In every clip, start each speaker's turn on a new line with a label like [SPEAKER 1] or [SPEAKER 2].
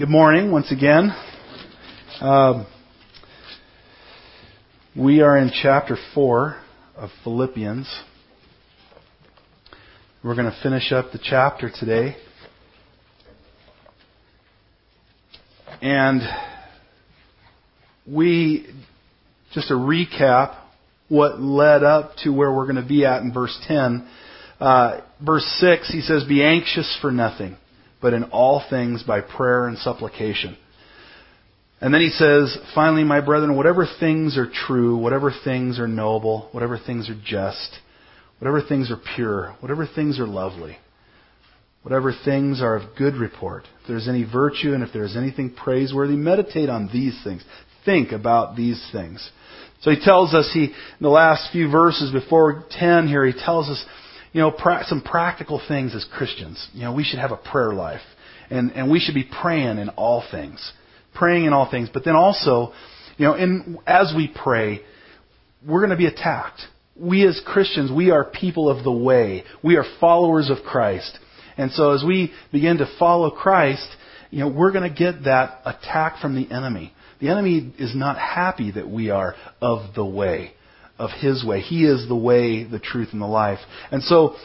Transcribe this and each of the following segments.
[SPEAKER 1] Good morning once again. Um, we are in chapter 4 of Philippians. We're going to finish up the chapter today. And we, just a recap, what led up to where we're going to be at in verse 10. Uh, verse 6, he says, Be anxious for nothing but in all things by prayer and supplication. And then he says, finally, my brethren, whatever things are true, whatever things are noble, whatever things are just, whatever things are pure, whatever things are lovely, whatever things are of good report, if there's any virtue and if there's anything praiseworthy, meditate on these things. Think about these things. So he tells us, he, in the last few verses before 10 here, he tells us you know, pra- some practical things as Christians. You know, we should have a prayer life. And, and we should be praying in all things. Praying in all things. But then also, you know, in, as we pray, we're going to be attacked. We as Christians, we are people of the way. We are followers of Christ. And so as we begin to follow Christ, you know, we're going to get that attack from the enemy. The enemy is not happy that we are of the way of His way. He is the way, the truth, and the life. And so,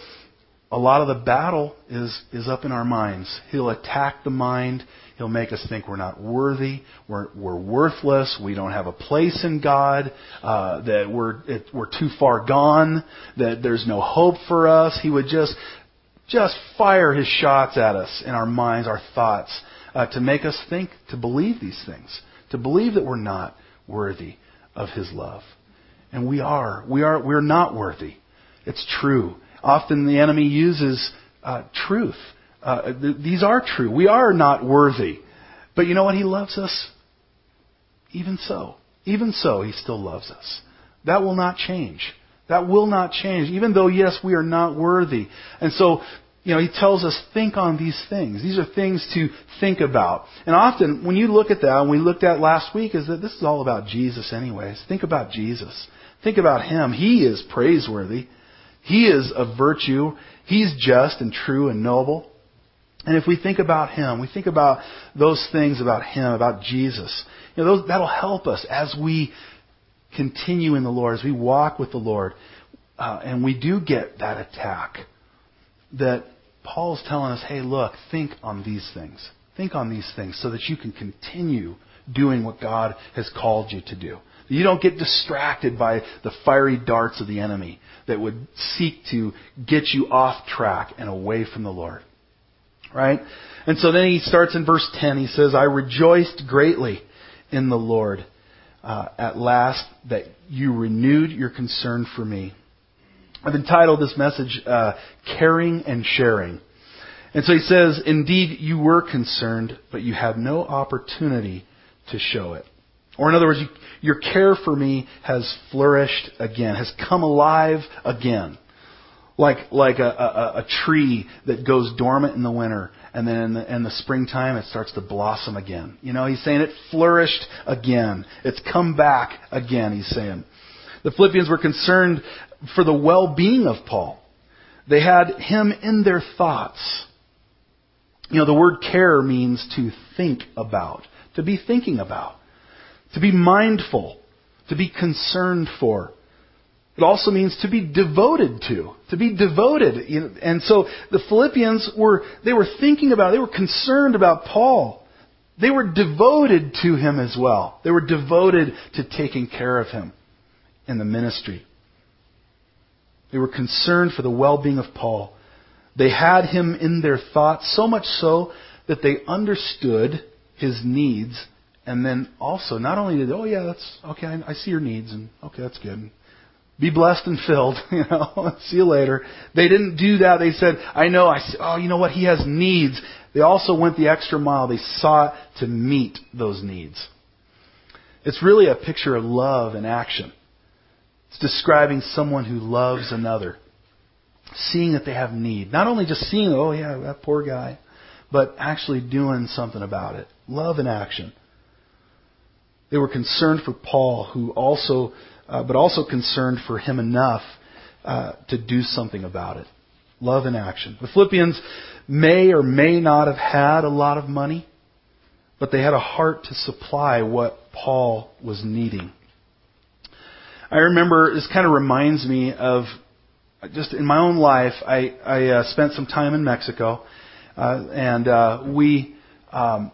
[SPEAKER 1] a lot of the battle is, is up in our minds. He'll attack the mind. He'll make us think we're not worthy, we're, we're worthless, we don't have a place in God, uh, that we're, it, we're too far gone, that there's no hope for us. He would just, just fire his shots at us in our minds, our thoughts, uh, to make us think, to believe these things, to believe that we're not worthy of his love. And we are. We are. We're not worthy. It's true. Often the enemy uses uh, truth. Uh, th- these are true. We are not worthy. But you know what? He loves us. Even so. Even so, he still loves us. That will not change. That will not change. Even though, yes, we are not worthy. And so, you know, he tells us, think on these things. These are things to think about. And often, when you look at that, and we looked at last week, is that this is all about Jesus anyways. Think about Jesus. Think about him. He is praiseworthy. He is of virtue. He's just and true and noble. And if we think about him, we think about those things about him, about Jesus, you know, those, that'll help us as we continue in the Lord, as we walk with the Lord. Uh, and we do get that attack that Paul's telling us, hey, look, think on these things. Think on these things so that you can continue doing what God has called you to do. You don't get distracted by the fiery darts of the enemy that would seek to get you off track and away from the Lord. Right? And so then he starts in verse 10. He says, I rejoiced greatly in the Lord uh, at last that you renewed your concern for me. I've entitled this message, uh, Caring and Sharing. And so he says, Indeed, you were concerned, but you had no opportunity to show it. Or in other words, you, your care for me has flourished again, has come alive again. Like, like a, a, a tree that goes dormant in the winter and then in the, in the springtime it starts to blossom again. You know, he's saying it flourished again. It's come back again, he's saying. The Philippians were concerned for the well-being of Paul. They had him in their thoughts. You know, the word care means to think about, to be thinking about to be mindful, to be concerned for. It also means to be devoted to, to be devoted. And so the Philippians were, they were thinking about, they were concerned about Paul. They were devoted to him as well. They were devoted to taking care of him in the ministry. They were concerned for the well-being of Paul. They had him in their thoughts, so much so that they understood his needs and then also, not only did, oh yeah, that's, okay, I, I see your needs, and okay, that's good. Be blessed and filled, you know, see you later. They didn't do that. They said, I know, I, oh, you know what, he has needs. They also went the extra mile. They sought to meet those needs. It's really a picture of love in action. It's describing someone who loves another. Seeing that they have need. Not only just seeing, oh yeah, that poor guy, but actually doing something about it. Love in action. They were concerned for Paul, who also, uh, but also concerned for him enough uh, to do something about it. Love in action. The Philippians may or may not have had a lot of money, but they had a heart to supply what Paul was needing. I remember, this kind of reminds me of just in my own life, I, I uh, spent some time in Mexico, uh, and uh, we um,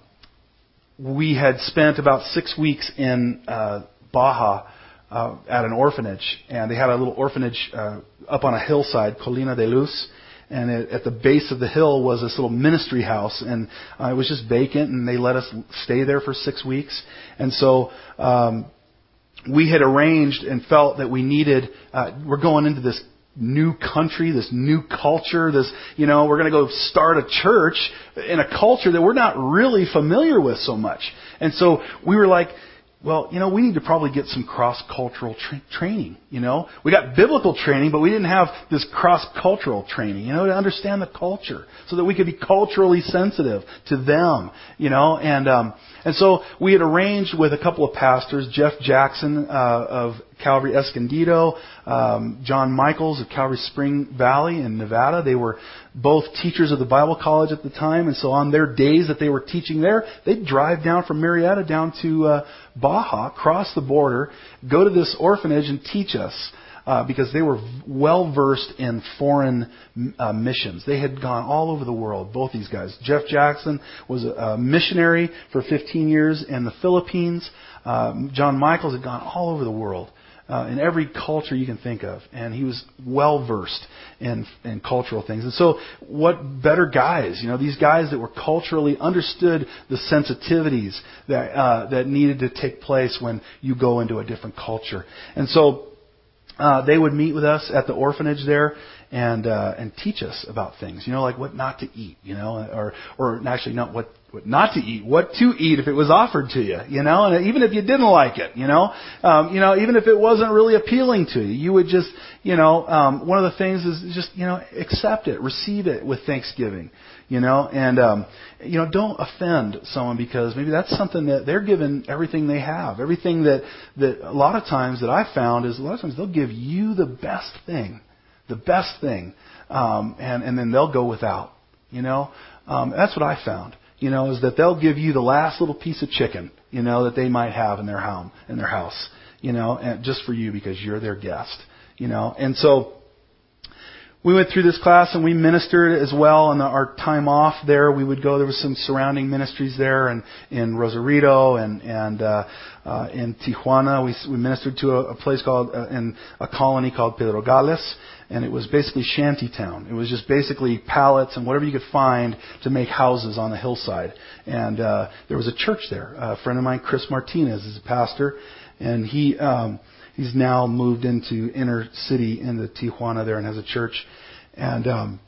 [SPEAKER 1] we had spent about six weeks in uh, Baja uh, at an orphanage, and they had a little orphanage uh, up on a hillside, Colina de Luz, and it, at the base of the hill was this little ministry house, and uh, it was just vacant, and they let us stay there for six weeks, and so. Um, we had arranged and felt that we needed, uh, we're going into this new country, this new culture, this, you know, we're going to go start a church in a culture that we're not really familiar with so much. And so we were like, well, you know, we need to probably get some cross-cultural tra- training, you know. We got biblical training, but we didn't have this cross-cultural training, you know, to understand the culture so that we could be culturally sensitive to them, you know, and, um, and so we had arranged with a couple of pastors, Jeff Jackson uh, of Calvary Escondido, um, John Michaels of Calvary Spring Valley in Nevada. They were both teachers of the Bible college at the time, and so on their days that they were teaching there, they'd drive down from Murrieta down to uh, Baja, cross the border, go to this orphanage and teach us uh, because they were well versed in foreign uh, missions. They had gone all over the world, both these guys. Jeff Jackson was a, a missionary for 15 years in the Philippines. Um, John Michaels had gone all over the world. Uh, in every culture you can think of, and he was well versed in in cultural things. And so, what better guys? You know, these guys that were culturally understood the sensitivities that uh, that needed to take place when you go into a different culture. And so, uh, they would meet with us at the orphanage there and uh, and teach us about things. You know, like what not to eat. You know, or or actually not what what not to eat, what to eat if it was offered to you. You know, and even if you didn't like it. You know, um, you know, even if it wasn't really appealing to you, you would just you know um, one of the things is just you know accept it, receive it with thanksgiving you know, and um, you know, don't offend someone because maybe that's something that they're given everything they have, everything that that a lot of times that I found is a lot of times they'll give you the best thing, the best thing, um, and and then they'll go without, you know. Um, that's what I found, you know, is that they'll give you the last little piece of chicken, you know, that they might have in their home, in their house, you know, and just for you because you're their guest, you know, and so we went through this class and we ministered as well the, our time off there. We would go. There was some surrounding ministries there, and in Rosarito and and uh, uh, in Tijuana. We we ministered to a, a place called uh, in a colony called Pedregales, and it was basically shanty town. It was just basically pallets and whatever you could find to make houses on the hillside. And uh, there was a church there. A friend of mine, Chris Martinez, is a pastor, and he. Um, he's now moved into inner city into Tijuana there and has a church. And um,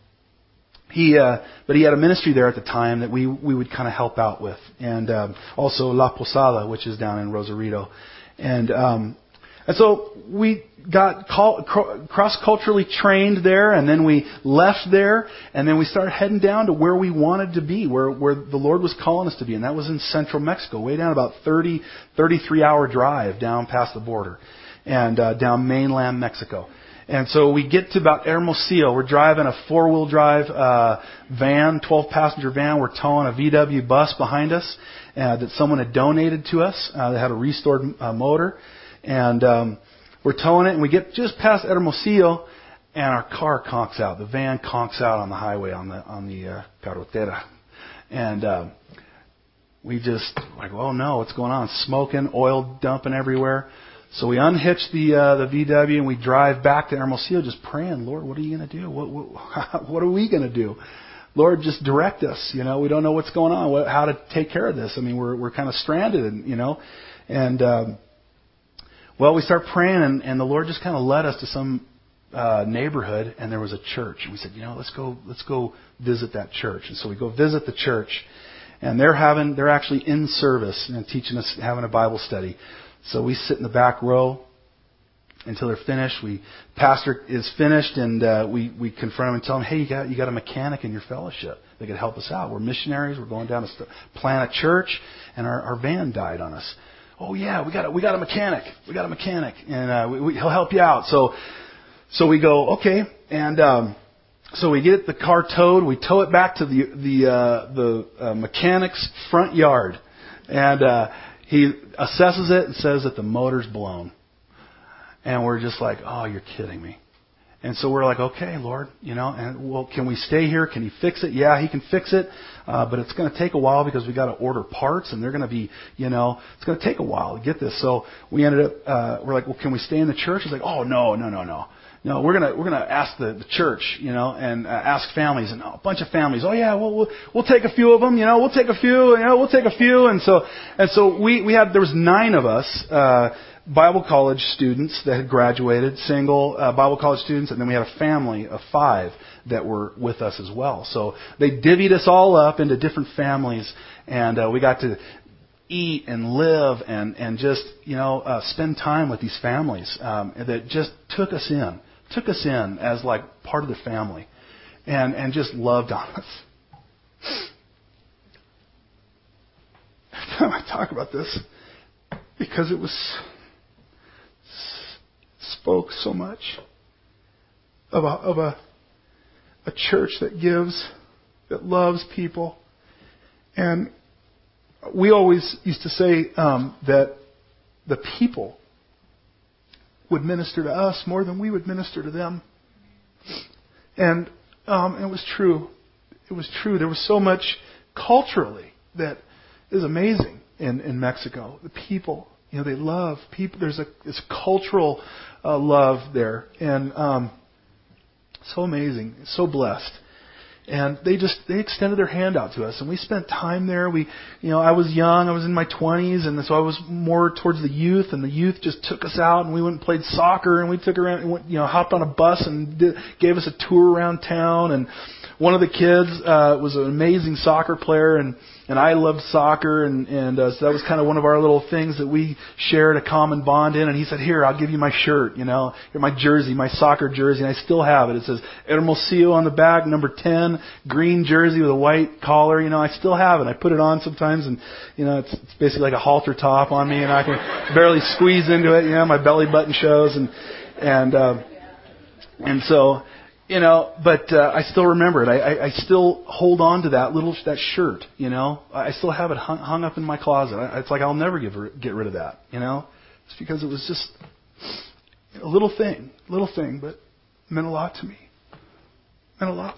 [SPEAKER 1] he, uh, but he had a ministry there at the time that we we would kind of help out with, and um, also La Posada, which is down in Rosarito, and um, and so we got cross culturally trained there, and then we left there, and then we started heading down to where we wanted to be, where where the Lord was calling us to be, and that was in central Mexico, way down about 30, 33 hour drive down past the border and uh, down mainland Mexico. And so we get to about Hermosillo. We're driving a four-wheel drive uh, van, 12-passenger van. We're towing a VW bus behind us uh, that someone had donated to us. Uh, that had a restored uh, motor, and um, we're towing it. And we get just past Hermosillo, and our car conks out. The van conks out on the highway on the on the uh, carretera, and uh, we just like, oh no, what's going on? Smoking, oil dumping everywhere. So we unhitch the uh, the VW and we drive back to Hermosillo, just praying, Lord, what are you going to do? What, what what are we going to do? Lord, just direct us. You know, we don't know what's going on, what, how to take care of this. I mean, we're we're kind of stranded, and you know, and um, well, we start praying, and, and the Lord just kind of led us to some uh, neighborhood, and there was a church, and we said, you know, let's go let's go visit that church. And so we go visit the church, and they're having they're actually in service and teaching us having a Bible study. So we sit in the back row until they're finished. We pastor is finished, and uh, we we confront him and tell him, "Hey, you got you got a mechanic in your fellowship that could help us out. We're missionaries. We're going down to st- plant a church, and our, our van died on us. Oh yeah, we got a, we got a mechanic. We got a mechanic, and uh, we, we, he'll help you out. So so we go okay, and um, so we get the car towed. We tow it back to the the uh, the uh, mechanic's front yard and uh, he assesses it and says that the motor's blown. And we're just like, oh, you're kidding me. And so we're like, okay, Lord, you know, and well, can we stay here? Can He fix it? Yeah, He can fix it, uh, but it's going to take a while because we got to order parts, and they're going to be, you know, it's going to take a while to get this. So we ended up, uh, we're like, well, can we stay in the church? He's like, oh no, no, no, no. No, we're gonna we're gonna ask the, the church, you know, and uh, ask families and a bunch of families. Oh yeah, we'll, we'll we'll take a few of them, you know, we'll take a few, you know, we'll take a few, and so and so we we had there was nine of us. Uh, Bible college students that had graduated, single uh, Bible college students, and then we had a family of five that were with us as well. So they divvied us all up into different families, and uh, we got to eat and live and and just you know uh, spend time with these families um, that just took us in, took us in as like part of the family, and and just loved on us. Every time I talk about this, because it was spoke so much of a, of a, a church that gives, that loves people. And we always used to say um, that the people would minister to us more than we would minister to them. And um, it was true. It was true. There was so much culturally that is amazing in, in Mexico. The people, you know, they love people. There's a this cultural uh, love there, and um, so amazing, so blessed. And they just they extended their hand out to us, and we spent time there. We, you know, I was young, I was in my 20s, and so I was more towards the youth, and the youth just took us out, and we went and played soccer, and we took around, and went, you know, hopped on a bus and did, gave us a tour around town, and one of the kids uh, was an amazing soccer player, and and I loved soccer, and and uh, so that was kind of one of our little things that we shared a common bond in. And he said, "Here, I'll give you my shirt, you know, my jersey, my soccer jersey, and I still have it. It says Hermosillo on the back, number ten, green jersey with a white collar. You know, I still have it. I put it on sometimes, and you know, it's, it's basically like a halter top on me, and I can barely squeeze into it. You know, my belly button shows, and and uh, and so." You know, but uh, I still remember it. I, I, I still hold on to that little that shirt. You know, I still have it hung, hung up in my closet. It's like I'll never give, get rid of that. You know, it's because it was just a little thing, little thing, but meant a lot to me. Meant a lot.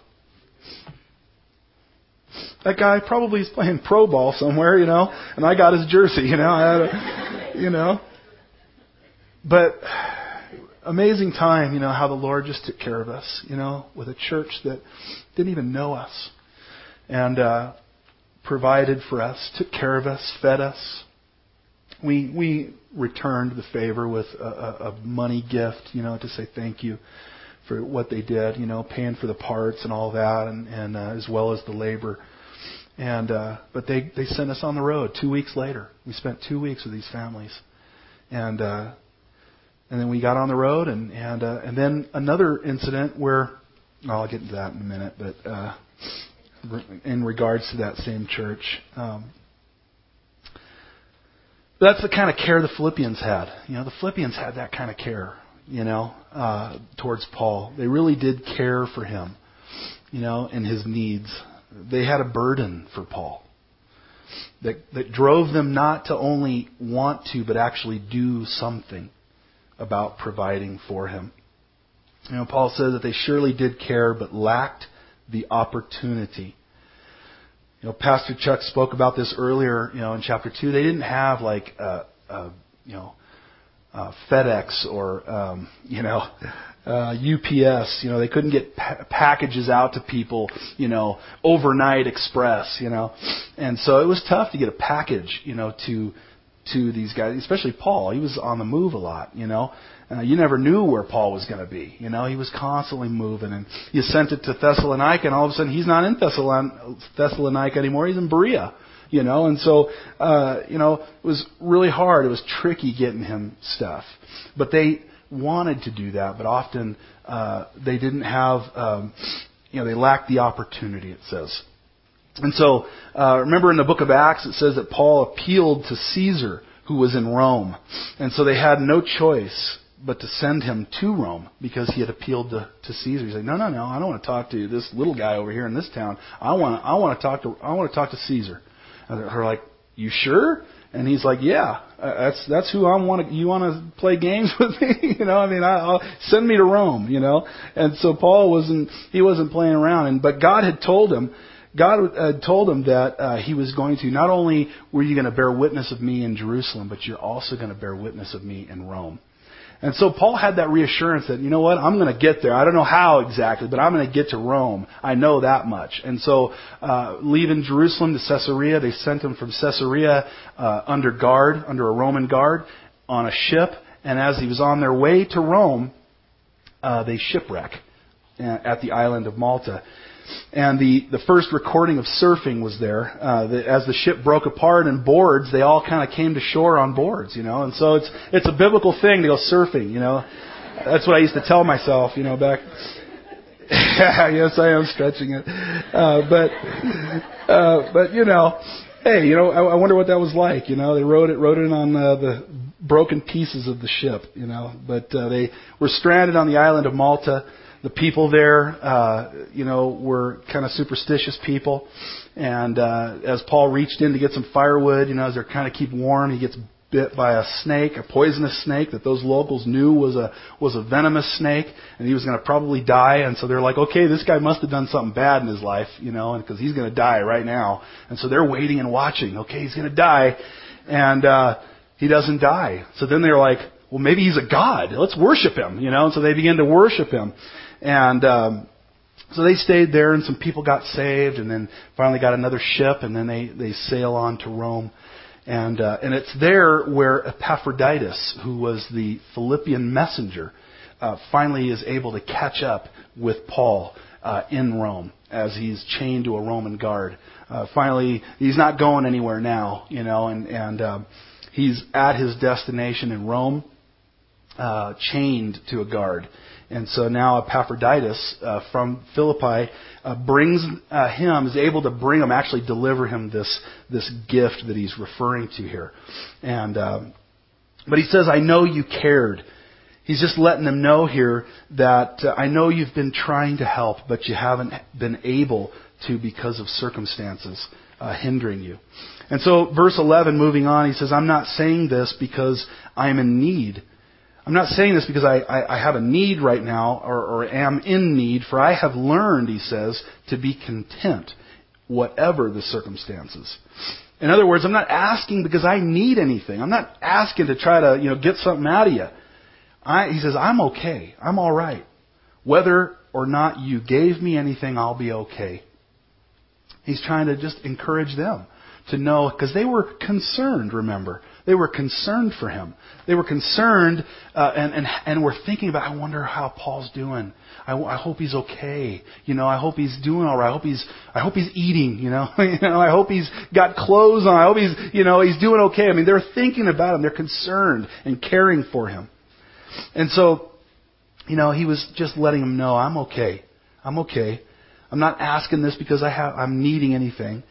[SPEAKER 1] That guy probably is playing pro ball somewhere, you know, and I got his jersey, you know. I had a, you know, but amazing time, you know, how the Lord just took care of us, you know, with a church that didn't even know us and uh, provided for us, took care of us, fed us. We we returned the favor with a, a, a money gift, you know, to say thank you for what they did, you know, paying for the parts and all that, and, and uh, as well as the labor. And uh, but they they sent us on the road two weeks later. We spent two weeks with these families, and uh, and then we got on the road, and and uh, and then another incident where I'll get into that in a minute, but uh, in regards to that same church. Um, that's the kind of care the Philippians had. You know, the Philippians had that kind of care, you know, uh, towards Paul. They really did care for him, you know, and his needs. They had a burden for Paul that, that drove them not to only want to, but actually do something about providing for him. You know, Paul says that they surely did care, but lacked the opportunity. You know, Pastor Chuck spoke about this earlier. You know, in chapter two, they didn't have like a, a you know uh, FedEx or um, you know uh, UPS. You know, they couldn't get pa- packages out to people. You know, overnight express. You know, and so it was tough to get a package. You know, to to these guys, especially Paul. He was on the move a lot, you know. Uh, you never knew where Paul was going to be. You know, he was constantly moving, and you sent it to Thessalonica, and all of a sudden he's not in Thessalon- Thessalonica anymore. He's in Berea. You know, and so uh, you know it was really hard. It was tricky getting him stuff, but they wanted to do that, but often uh, they didn't have. Um, you know, they lacked the opportunity. It says. And so, uh, remember in the book of Acts, it says that Paul appealed to Caesar, who was in Rome. And so they had no choice but to send him to Rome because he had appealed to, to Caesar. He's like, no, no, no, I don't want to talk to this little guy over here in this town. I want, I want to talk to, I want to talk to Caesar. And they're like, You sure? And he's like, yeah, uh, that's that's who I want to. You want to play games with me? you know, I mean, I, I'll send me to Rome. You know, and so Paul wasn't he wasn't playing around. And but God had told him, God had told him that uh, he was going to not only were you going to bear witness of me in Jerusalem, but you're also going to bear witness of me in Rome. And so Paul had that reassurance that, you know what, I'm going to get there. I don't know how exactly, but I'm going to get to Rome. I know that much. And so, uh, leaving Jerusalem to Caesarea, they sent him from Caesarea uh, under guard, under a Roman guard, on a ship. And as he was on their way to Rome, uh, they shipwreck uh, at the island of Malta. And the, the first recording of surfing was there. Uh, the, as the ship broke apart and boards, they all kind of came to shore on boards, you know. And so it's it's a biblical thing to go surfing, you know. That's what I used to tell myself, you know, back. yes, I am stretching it, uh, but uh, but you know, hey, you know, I, I wonder what that was like. You know, they wrote it wrote it on uh, the broken pieces of the ship, you know. But uh, they were stranded on the island of Malta the people there, uh, you know, were kind of superstitious people. And uh, as Paul reached in to get some firewood, you know, as they're kind of keep warm, he gets bit by a snake, a poisonous snake that those locals knew was a was a venomous snake, and he was going to probably die. And so they're like, okay, this guy must have done something bad in his life, you know, because he's going to die right now. And so they're waiting and watching. Okay, he's going to die, and uh, he doesn't die. So then they're like, well, maybe he's a god. Let's worship him, you know. And so they begin to worship him. And um, so they stayed there, and some people got saved, and then finally got another ship, and then they they sail on to Rome. And uh, and it's there where Epaphroditus, who was the Philippian messenger, uh, finally is able to catch up with Paul uh, in Rome as he's chained to a Roman guard. Uh, finally, he's not going anywhere now, you know, and and um, he's at his destination in Rome, uh, chained to a guard. And so now Epaphroditus uh, from Philippi uh, brings uh, him, is able to bring him, actually deliver him this, this gift that he's referring to here. And, um, but he says, I know you cared. He's just letting them know here that uh, I know you've been trying to help, but you haven't been able to because of circumstances uh, hindering you. And so, verse 11, moving on, he says, I'm not saying this because I'm in need I'm not saying this because I, I, I have a need right now or, or am in need, for I have learned, he says, to be content, whatever the circumstances. In other words, I'm not asking because I need anything. I'm not asking to try to, you know, get something out of you. I, he says, I'm okay. I'm all right. Whether or not you gave me anything, I'll be okay. He's trying to just encourage them to know, because they were concerned, remember. They were concerned for him. They were concerned uh, and, and, and were thinking about, I wonder how Paul's doing. I, I hope he's okay. You know, I hope he's doing all right. I hope he's, I hope he's eating, you know. you know, I hope he's got clothes on. I hope he's, you know, he's doing okay. I mean, they're thinking about him. They're concerned and caring for him. And so, you know, he was just letting them know, I'm okay. I'm okay. I'm not asking this because I have, I'm needing anything.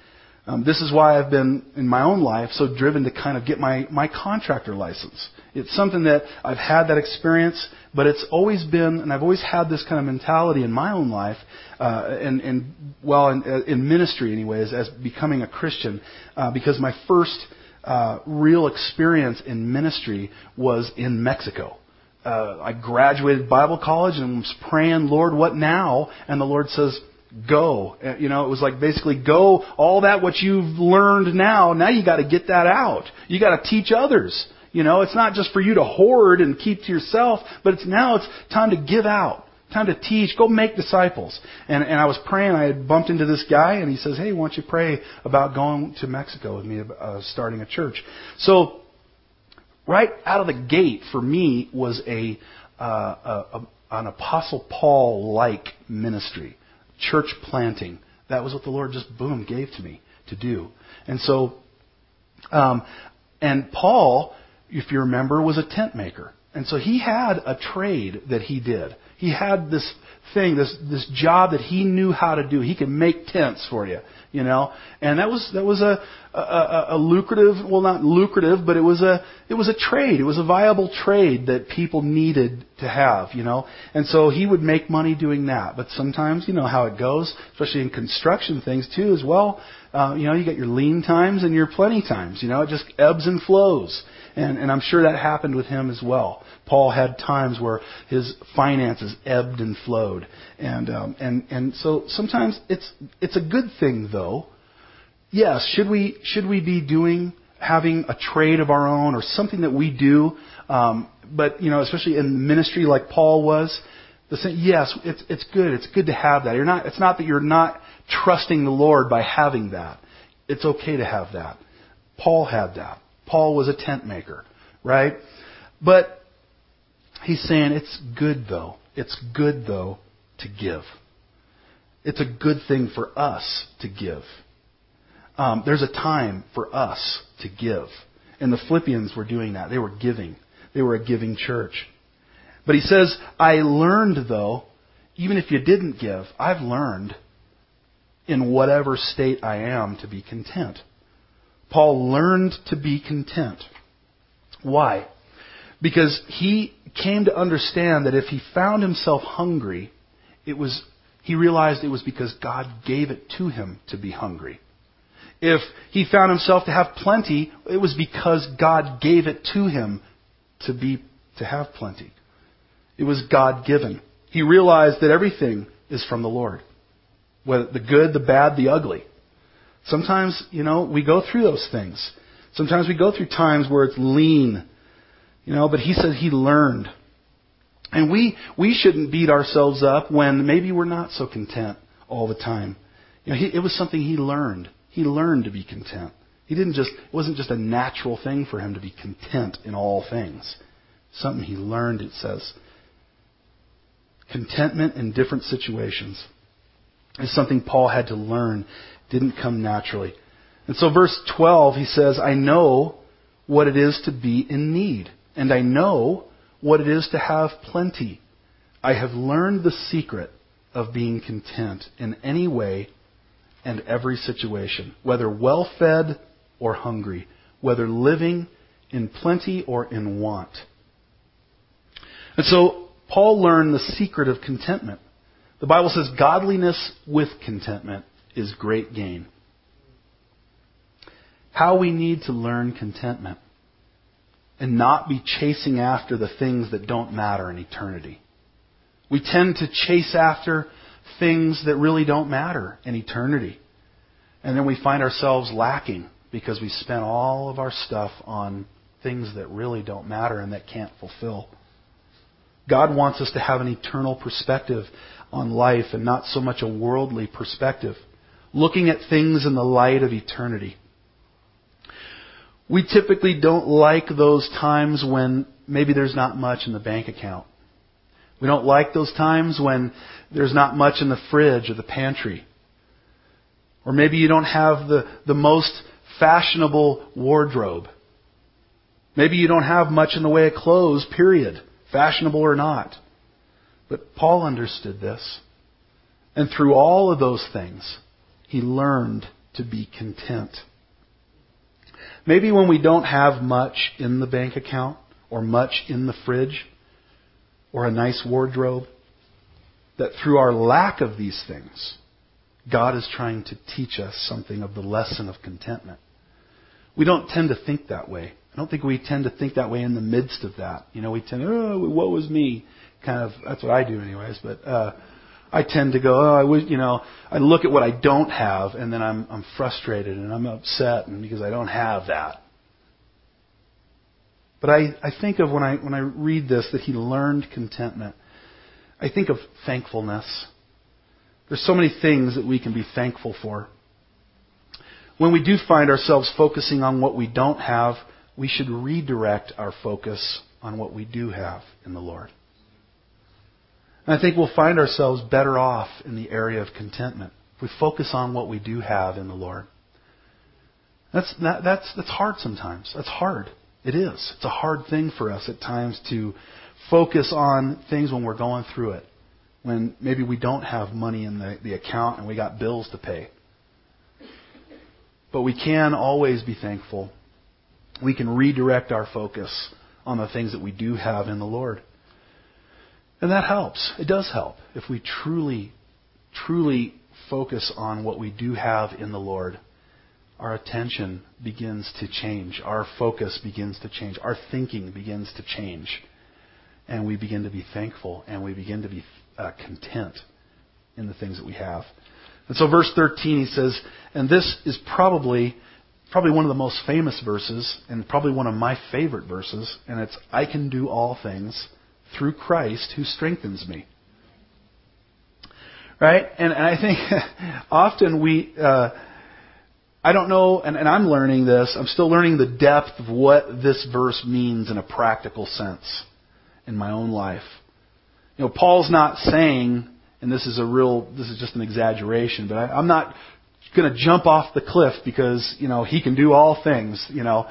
[SPEAKER 1] Um, this is why I've been in my own life so driven to kind of get my, my contractor license. It's something that I've had that experience, but it's always been, and I've always had this kind of mentality in my own life, uh, and, and well, in, in ministry anyways, as becoming a Christian, uh, because my first uh, real experience in ministry was in Mexico. Uh, I graduated Bible college and was praying, Lord, what now? And the Lord says, go. Uh, you know, it was like basically go all that what you've learned now, now you got to get that out. You got to teach others. You know, it's not just for you to hoard and keep to yourself, but it's now it's time to give out. Time to teach. Go make disciples. And, and I was praying. I had bumped into this guy, and he says, "Hey, why don't you pray about going to Mexico with me, uh, starting a church?" So, right out of the gate for me was a, uh, a, a an Apostle Paul like ministry church planting. That was what the Lord just boom gave to me to do. And so, um, and Paul, if you remember, was a tent maker. And so he had a trade that he did. He had this thing, this this job that he knew how to do. He could make tents for you, you know. And that was that was a a, a lucrative, well not lucrative, but it was a it was a trade. It was a viable trade that people needed to have, you know. And so he would make money doing that. But sometimes, you know how it goes, especially in construction things too, as well. uh, you know, you got your lean times and your plenty times. You know, it just ebbs and flows. And, and I'm sure that happened with him as well. Paul had times where his finances ebbed and flowed. And, um, and, and so sometimes it's, it's a good thing though. Yes, should we, should we be doing, having a trade of our own or something that we do, um, but, you know, especially in ministry like Paul was, the same, yes, it's, it's good. It's good to have that. You're not, it's not that you're not trusting the Lord by having that. It's okay to have that. Paul had that. Paul was a tent maker, right? But he's saying it's good though. It's good though to give. It's a good thing for us to give. Um, there's a time for us to give. And the Philippians were doing that. They were giving. They were a giving church. But he says, I learned though, even if you didn't give, I've learned in whatever state I am to be content. Paul learned to be content. Why? Because he came to understand that if he found himself hungry, it was, he realized it was because God gave it to him to be hungry. If he found himself to have plenty, it was because God gave it to him to be, to have plenty. It was God given. He realized that everything is from the Lord. Whether the good, the bad, the ugly. Sometimes, you know, we go through those things. Sometimes we go through times where it's lean, you know, but he said he learned. And we, we shouldn't beat ourselves up when maybe we're not so content all the time. You know, he, it was something he learned. He learned to be content. He didn't just, it wasn't just a natural thing for him to be content in all things. Something he learned, it says. Contentment in different situations is something Paul had to learn, didn't come naturally. And so, verse 12, he says, I know what it is to be in need, and I know what it is to have plenty. I have learned the secret of being content in any way and every situation, whether well fed or hungry, whether living in plenty or in want. And so, Paul learned the secret of contentment. The Bible says godliness with contentment is great gain. How we need to learn contentment and not be chasing after the things that don't matter in eternity. We tend to chase after things that really don't matter in eternity. And then we find ourselves lacking because we spent all of our stuff on things that really don't matter and that can't fulfill. God wants us to have an eternal perspective on life and not so much a worldly perspective, looking at things in the light of eternity. We typically don't like those times when maybe there's not much in the bank account. We don't like those times when there's not much in the fridge or the pantry. Or maybe you don't have the, the most fashionable wardrobe. Maybe you don't have much in the way of clothes, period fashionable or not. But Paul understood this. And through all of those things, he learned to be content. Maybe when we don't have much in the bank account, or much in the fridge, or a nice wardrobe, that through our lack of these things, God is trying to teach us something of the lesson of contentment. We don't tend to think that way. I don't think we tend to think that way in the midst of that. You know, we tend, oh, what was me? Kind of, that's what I do anyways, but, uh, I tend to go, oh, I wish, you know, I look at what I don't have and then I'm, I'm frustrated and I'm upset and because I don't have that. But I, I think of when I, when I read this that he learned contentment. I think of thankfulness. There's so many things that we can be thankful for. When we do find ourselves focusing on what we don't have, we should redirect our focus on what we do have in the Lord. And I think we'll find ourselves better off in the area of contentment if we focus on what we do have in the Lord. That's, that, that's, that's hard sometimes. That's hard. It is. It's a hard thing for us at times to focus on things when we're going through it. When maybe we don't have money in the, the account and we got bills to pay. But we can always be thankful we can redirect our focus on the things that we do have in the Lord. And that helps. It does help if we truly, truly focus on what we do have in the Lord our attention begins to change. Our focus begins to change. Our thinking begins to change. And we begin to be thankful and we begin to be uh, content in the things that we have. And so verse 13 he says, and this is probably probably one of the most famous verses and probably one of my favorite verses, and it's I can do all things through Christ who strengthens me. Right? And, and I think often we uh, I don't know, and, and I'm learning this. I'm still learning the depth of what this verse means in a practical sense in my own life. You know, Paul's not saying, and this is a real, this is just an exaggeration, but I, I'm not going to jump off the cliff because, you know, he can do all things, you know,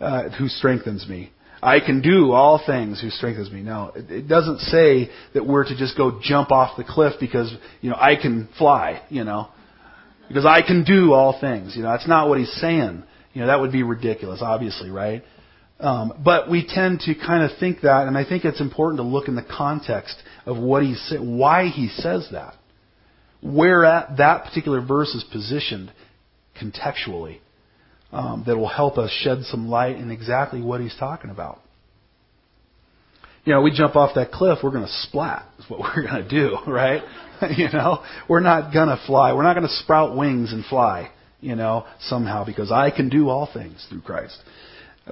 [SPEAKER 1] uh, who strengthens me. I can do all things who strengthens me. No, it, doesn't say that we're to just go jump off the cliff because, you know, I can fly, you know. Because I can do all things. You know, that's not what he's saying. You know, that would be ridiculous, obviously, right? Um, but we tend to kind of think that, and I think it's important to look in the context of what he said, why he says that, where at that particular verse is positioned contextually, um, that will help us shed some light in exactly what he's talking about. You know, we jump off that cliff, we're going to splat. Is what we're going to do, right? you know, we're not going to fly. We're not going to sprout wings and fly, you know, somehow because I can do all things through Christ.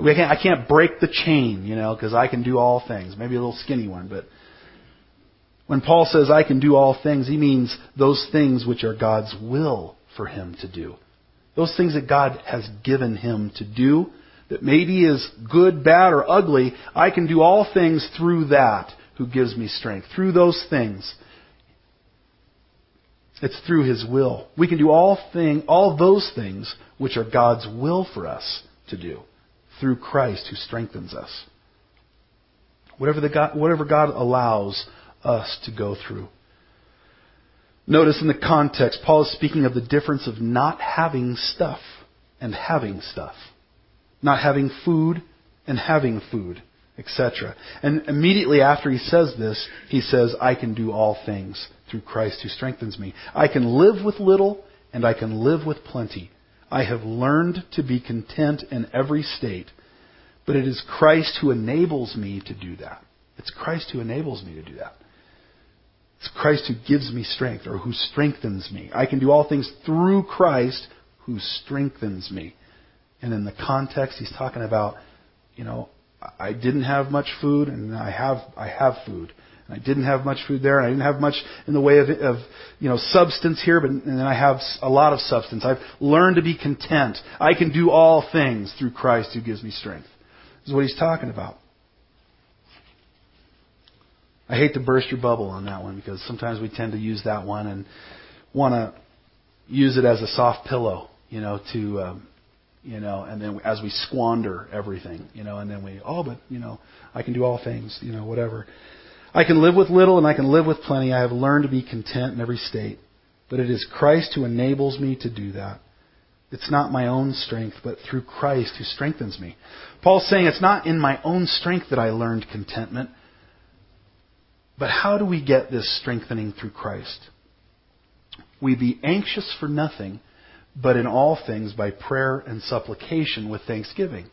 [SPEAKER 1] We can't, I can't break the chain, you know, because I can do all things. Maybe a little skinny one, but when Paul says I can do all things, he means those things which are God's will for him to do. Those things that God has given him to do, that maybe is good, bad, or ugly, I can do all things through that who gives me strength. Through those things it's through His will. We can do all thing, all those things which are God's will for us to do through Christ who strengthens us. Whatever, the God, whatever God allows us to go through. Notice in the context, Paul is speaking of the difference of not having stuff and having stuff. Not having food and having food, etc. And immediately after he says this, he says, I can do all things through Christ who strengthens me. I can live with little and I can live with plenty. I have learned to be content in every state, but it is Christ who enables me to do that. It's Christ who enables me to do that. It's Christ who gives me strength or who strengthens me. I can do all things through Christ who strengthens me. And in the context, he's talking about, you know, I didn't have much food and I have, I have food. And I didn't have much food there, and I didn't have much in the way of, of you know, substance here, but and then I have a lot of substance. I've learned to be content. I can do all things through Christ who gives me strength. This is what he's talking about. I hate to burst your bubble on that one because sometimes we tend to use that one and want to use it as a soft pillow, you know, to, um, you know, and then as we squander everything, you know, and then we, oh, but, you know, I can do all things, you know, whatever. I can live with little and I can live with plenty. I have learned to be content in every state. But it is Christ who enables me to do that. It's not my own strength, but through Christ who strengthens me. Paul's saying it's not in my own strength that I learned contentment. But how do we get this strengthening through Christ? We be anxious for nothing, but in all things by prayer and supplication with thanksgiving.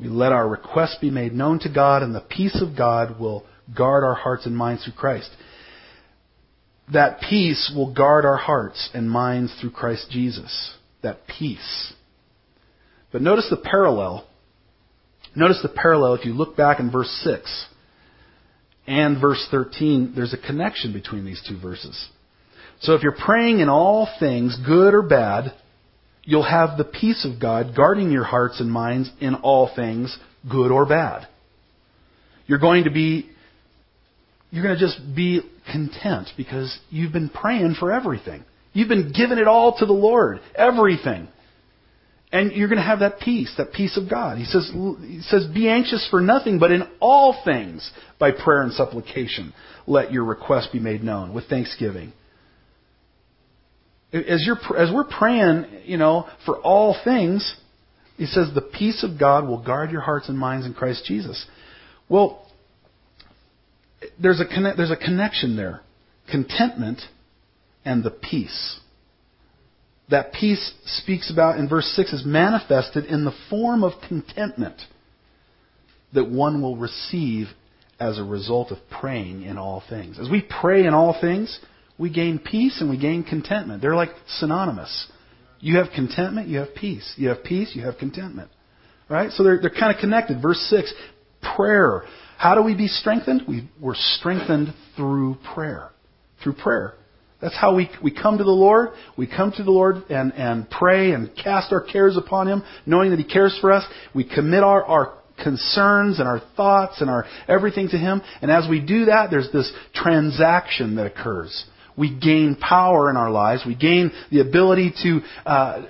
[SPEAKER 1] We let our requests be made known to God, and the peace of God will guard our hearts and minds through Christ. That peace will guard our hearts and minds through Christ Jesus. That peace. But notice the parallel. Notice the parallel if you look back in verse 6 and verse 13. There's a connection between these two verses. So if you're praying in all things, good or bad, you'll have the peace of God guarding your hearts and minds in all things, good or bad. You're going to be you're going to just be content because you've been praying for everything. You've been giving it all to the Lord, everything. And you're going to have that peace, that peace of God. He says, he says, be anxious for nothing, but in all things, by prayer and supplication, let your request be made known with thanksgiving. As, you're, as we're praying, you know, for all things, he says the peace of God will guard your hearts and minds in Christ Jesus. Well, there's a, there's a connection there contentment and the peace. That peace speaks about in verse 6 is manifested in the form of contentment that one will receive as a result of praying in all things. As we pray in all things, we gain peace and we gain contentment. They're like synonymous. You have contentment, you have peace. You have peace, you have contentment. Right? So they're, they're kind of connected. Verse 6, prayer. How do we be strengthened? We, we're strengthened through prayer. Through prayer. That's how we, we come to the Lord. We come to the Lord and, and pray and cast our cares upon Him, knowing that He cares for us. We commit our, our concerns and our thoughts and our everything to Him. And as we do that, there's this transaction that occurs. We gain power in our lives. We gain the ability to uh,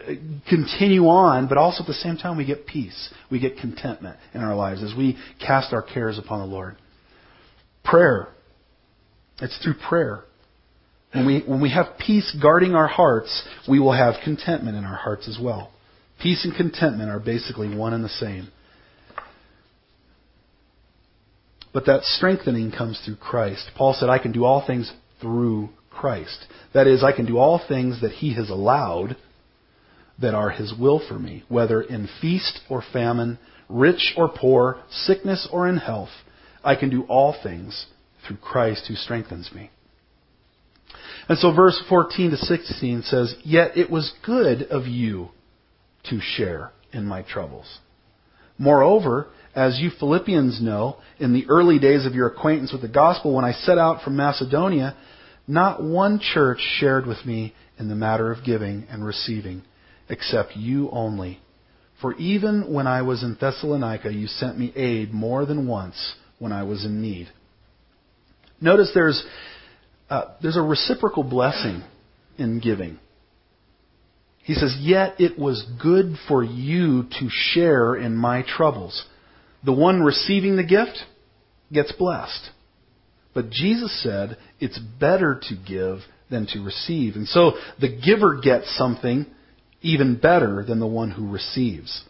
[SPEAKER 1] continue on, but also at the same time we get peace. We get contentment in our lives as we cast our cares upon the Lord. Prayer. It's through prayer. When we, when we have peace guarding our hearts, we will have contentment in our hearts as well. Peace and contentment are basically one and the same. But that strengthening comes through Christ. Paul said, I can do all things through Christ. That is, I can do all things that He has allowed that are His will for me, whether in feast or famine, rich or poor, sickness or in health. I can do all things through Christ who strengthens me. And so verse 14 to 16 says, Yet it was good of you to share in my troubles. Moreover, as you Philippians know, in the early days of your acquaintance with the gospel, when I set out from Macedonia, not one church shared with me in the matter of giving and receiving, except you only. For even when I was in Thessalonica, you sent me aid more than once when I was in need. Notice there's, uh, there's a reciprocal blessing in giving. He says, Yet it was good for you to share in my troubles. The one receiving the gift gets blessed. But Jesus said it's better to give than to receive. And so the giver gets something even better than the one who receives.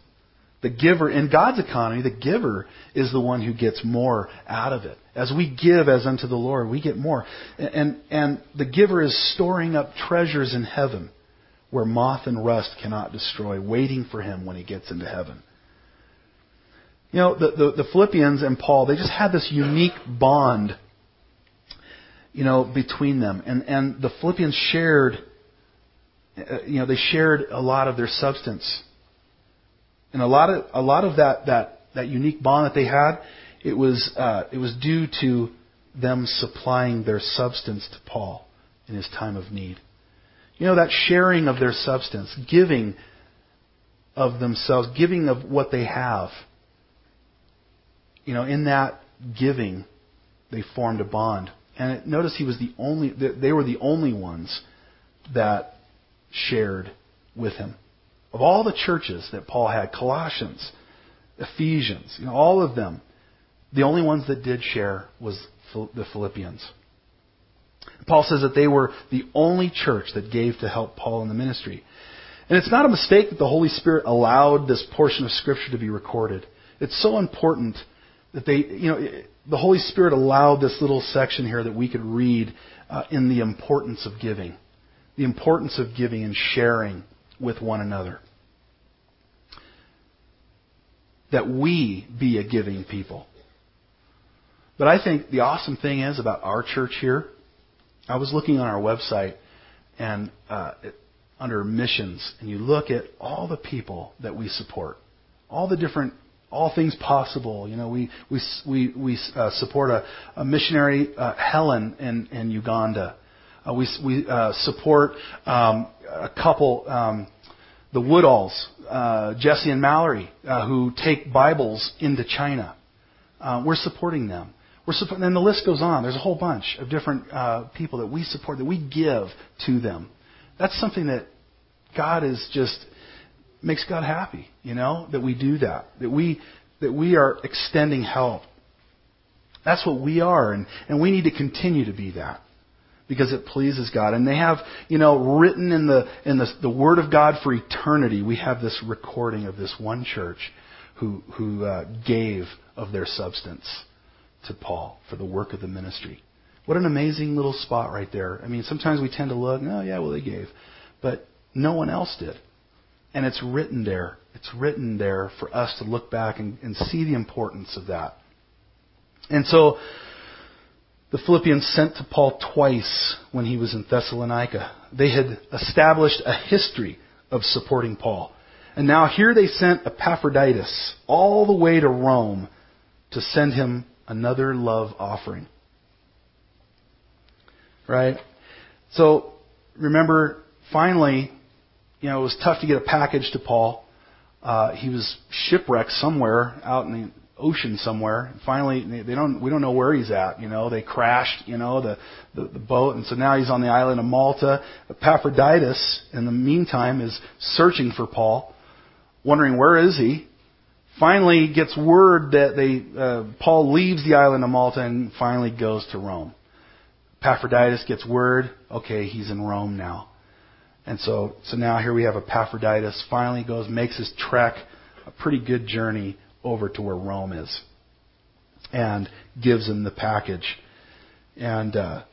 [SPEAKER 1] The giver, in God's economy, the giver is the one who gets more out of it. As we give as unto the Lord, we get more. And, and the giver is storing up treasures in heaven where moth and rust cannot destroy, waiting for him when he gets into heaven. You know, the, the, the Philippians and Paul, they just had this unique bond you know, between them. And, and the Philippians shared, uh, you know, they shared a lot of their substance. And a lot of, a lot of that, that, that unique bond that they had, it was, uh, it was due to them supplying their substance to Paul in his time of need. You know, that sharing of their substance, giving of themselves, giving of what they have. You know, in that giving, they formed a bond. And notice he was the only, they were the only ones that shared with him. Of all the churches that Paul had, Colossians, Ephesians, you know, all of them, the only ones that did share was the Philippians. Paul says that they were the only church that gave to help Paul in the ministry. And it's not a mistake that the Holy Spirit allowed this portion of Scripture to be recorded. It's so important that they, you know, the Holy Spirit allowed this little section here that we could read uh, in the importance of giving, the importance of giving and sharing with one another. That we be a giving people. But I think the awesome thing is about our church here. I was looking on our website and uh, it, under missions, and you look at all the people that we support, all the different all things possible. You know, we we we we uh, support a, a missionary uh, Helen in in Uganda. Uh, we we uh, support um, a couple, um, the Woodalls, uh, Jesse and Mallory, uh, who take Bibles into China. Uh, we're supporting them. We're supporting, and the list goes on. There's a whole bunch of different uh, people that we support, that we give to them. That's something that God is just makes God happy, you know, that we do that. That we that we are extending help. That's what we are, and, and we need to continue to be that. Because it pleases God. And they have, you know, written in the in the, the Word of God for eternity, we have this recording of this one church who who uh, gave of their substance to Paul for the work of the ministry. What an amazing little spot right there. I mean, sometimes we tend to look, oh yeah, well they gave. But No one else did. And it's written there. It's written there for us to look back and, and see the importance of that. And so, the Philippians sent to Paul twice when he was in Thessalonica. They had established a history of supporting Paul. And now here they sent Epaphroditus all the way to Rome to send him another love offering. Right? So, remember, finally, you know, it was tough to get a package to Paul. Uh, he was shipwrecked somewhere out in the ocean somewhere. Finally, they don't, we don't know where he's at. You know, they crashed, you know, the, the, the boat. And so now he's on the island of Malta. Epaphroditus, in the meantime, is searching for Paul, wondering where is he. Finally gets word that they, uh, Paul leaves the island of Malta and finally goes to Rome. Epaphroditus gets word, okay, he's in Rome now. And so, so now here we have Epaphroditus finally goes, makes his trek, a pretty good journey over to where Rome is, and gives him the package. And, uh,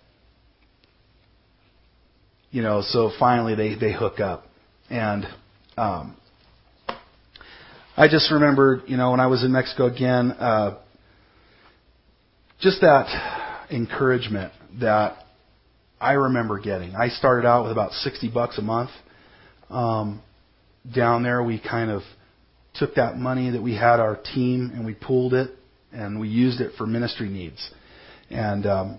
[SPEAKER 1] you know, so finally they, they hook up. And, um, I just remember, you know, when I was in Mexico again, uh, just that encouragement that I remember getting. I started out with about 60 bucks a month. Um, down there, we kind of took that money that we had our team and we pooled it and we used it for ministry needs. And, um,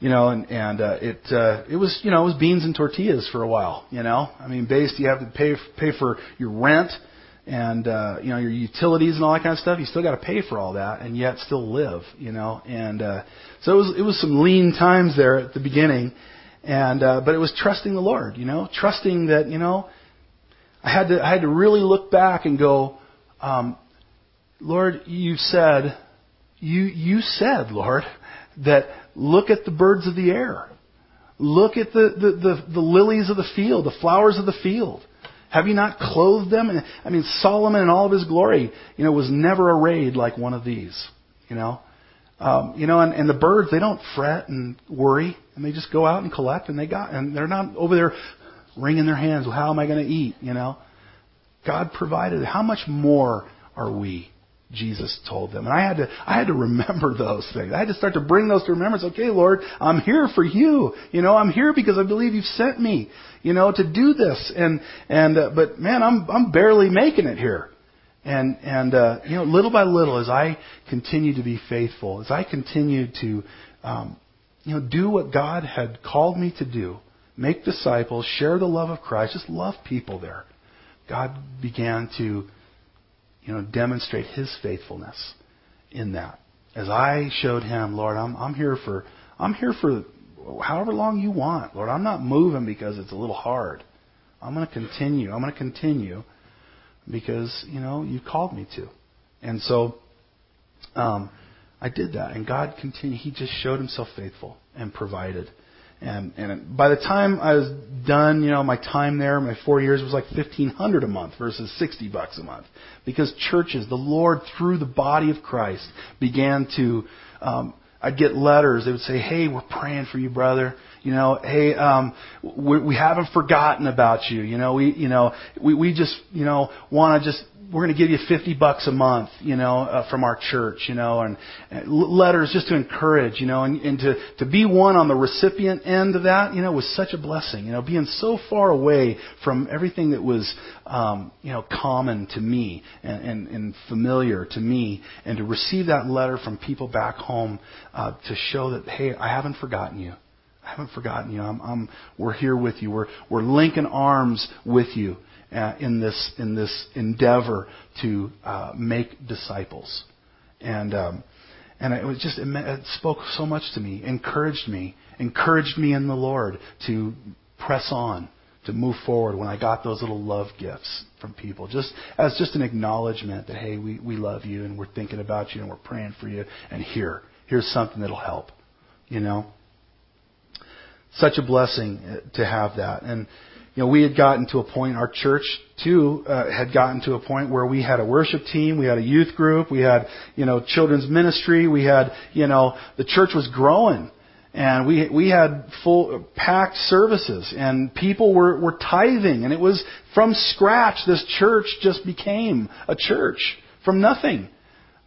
[SPEAKER 1] you know, and, and, uh, it, uh, it was, you know, it was beans and tortillas for a while, you know. I mean, based, you have to pay, pay for your rent and uh, you know your utilities and all that kind of stuff. You still got to pay for all that, and yet still live. You know, and uh, so it was it was some lean times there at the beginning, and uh, but it was trusting the Lord. You know, trusting that you know, I had to I had to really look back and go, um, Lord, you said, you you said, Lord, that look at the birds of the air. Look at the, the, the, the lilies of the field, the flowers of the field. Have you not clothed them? I mean, Solomon in all of his glory, you know, was never arrayed like one of these. You know, um, you know, and, and the birds they don't fret and worry, and they just go out and collect, and they got, and they're not over there wringing their hands. Well, how am I going to eat? You know, God provided. How much more are we? Jesus told them. And I had to, I had to remember those things. I had to start to bring those to remembrance. Okay, Lord, I'm here for you. You know, I'm here because I believe you've sent me, you know, to do this. And, and, uh, but man, I'm, I'm barely making it here. And, and, uh, you know, little by little, as I continue to be faithful, as I continue to, um, you know, do what God had called me to do, make disciples, share the love of Christ, just love people there. God began to you know, demonstrate His faithfulness in that. As I showed him, Lord, I'm, I'm here for, I'm here for however long you want, Lord. I'm not moving because it's a little hard. I'm going to continue. I'm going to continue because you know you called me to, and so um, I did that. And God continued. He just showed Himself faithful and provided. And, and by the time I was done, you know, my time there, my four years was like fifteen hundred a month versus sixty bucks a month, because churches, the Lord through the body of Christ began to. Um, I'd get letters. They would say, "Hey, we're praying for you, brother. You know, hey, um, we, we haven't forgotten about you. You know, we, you know, we, we just, you know, want to just we're going to give you 50 bucks a month, you know, uh, from our church, you know, and, and letters just to encourage, you know, and, and to, to be one on the recipient end of that, you know, was such a blessing, you know, being so far away from everything that was, um, you know, common to me and, and, and familiar to me and to receive that letter from people back home, uh, to show that, hey, I haven't forgotten you. I haven't forgotten you. I'm, I'm, we're here with you. We're, we're linking arms with you uh, in this in this endeavor to uh, make disciples, and um, and it was just it spoke so much to me, encouraged me, encouraged me in the Lord to press on, to move forward. When I got those little love gifts from people, just as just an acknowledgement that hey, we we love you and we're thinking about you and we're praying for you, and here here's something that'll help, you know. Such a blessing to have that, and you know, we had gotten to a point, our church too, uh, had gotten to a point where we had a worship team, we had a youth group, we had, you know, children's ministry, we had, you know, the church was growing. and we we had full packed services and people were were tithing and it was from scratch this church just became a church from nothing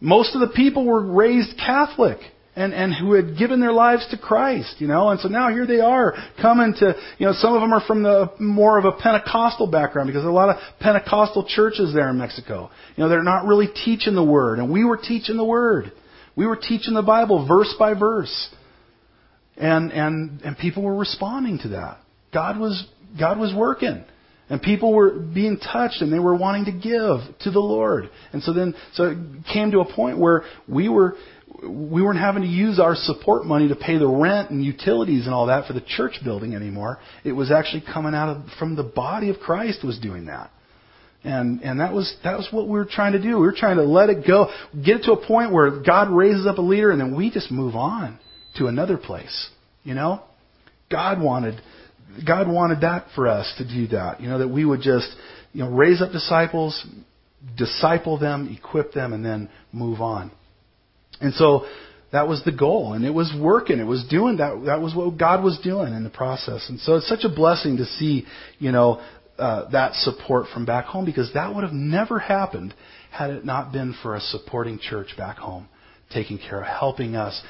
[SPEAKER 1] most of the people were raised catholic and and who had given their lives to Christ you know and so now here they are coming to you know some of them are from the more of a pentecostal background because there are a lot of pentecostal churches there in Mexico you know they're not really teaching the word and we were teaching the word we were teaching the bible verse by verse and, and, and people were responding to that. God was, God was working. And people were being touched and they were wanting to give to the Lord. And so then, so it came to a point where we were, we weren't having to use our support money to pay the rent and utilities and all that for the church building anymore. It was actually coming out of, from the body of Christ was doing that. And, and that was, that was what we were trying to do. We were trying to let it go, get it to a point where God raises up a leader and then we just move on to another place. You know? God wanted God wanted that for us to do that. You know, that we would just, you know, raise up disciples, disciple them, equip them, and then move on. And so that was the goal, and it was working. It was doing that. That was what God was doing in the process. And so it's such a blessing to see, you know, uh, that support from back home because that would have never happened had it not been for a supporting church back home, taking care of, helping us,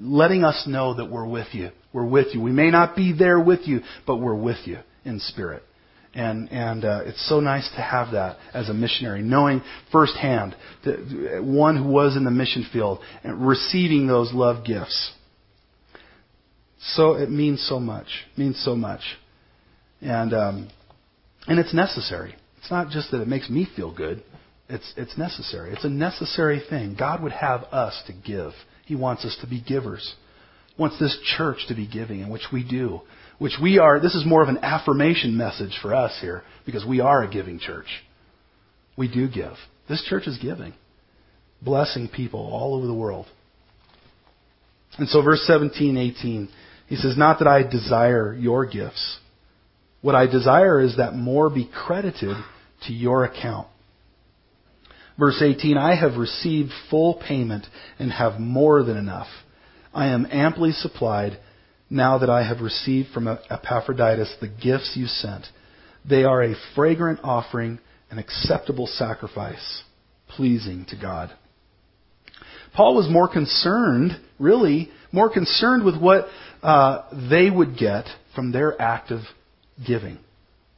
[SPEAKER 1] letting us know that we're with you. We're with you. We may not be there with you, but we're with you in spirit. And and uh, it's so nice to have that as a missionary, knowing firsthand that one who was in the mission field and receiving those love gifts. So it means so much. It means so much, and um, and it's necessary. It's not just that it makes me feel good. It's it's necessary. It's a necessary thing. God would have us to give he wants us to be givers. He wants this church to be giving, and which we do. Which we are, this is more of an affirmation message for us here, because we are a giving church. We do give. This church is giving, blessing people all over the world. And so, verse 17, 18, he says, Not that I desire your gifts. What I desire is that more be credited to your account. Verse 18, I have received full payment and have more than enough. I am amply supplied now that I have received from Epaphroditus the gifts you sent. They are a fragrant offering, an acceptable sacrifice, pleasing to God. Paul was more concerned, really, more concerned with what uh, they would get from their act of giving.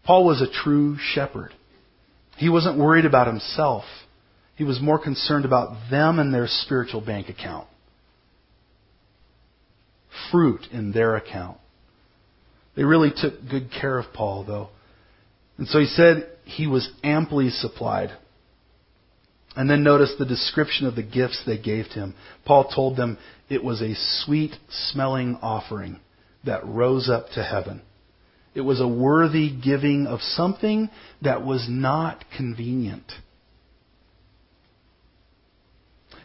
[SPEAKER 1] Paul was a true shepherd. He wasn't worried about himself. He was more concerned about them and their spiritual bank account. Fruit in their account. They really took good care of Paul, though. And so he said he was amply supplied. And then notice the description of the gifts they gave to him. Paul told them it was a sweet smelling offering that rose up to heaven. It was a worthy giving of something that was not convenient.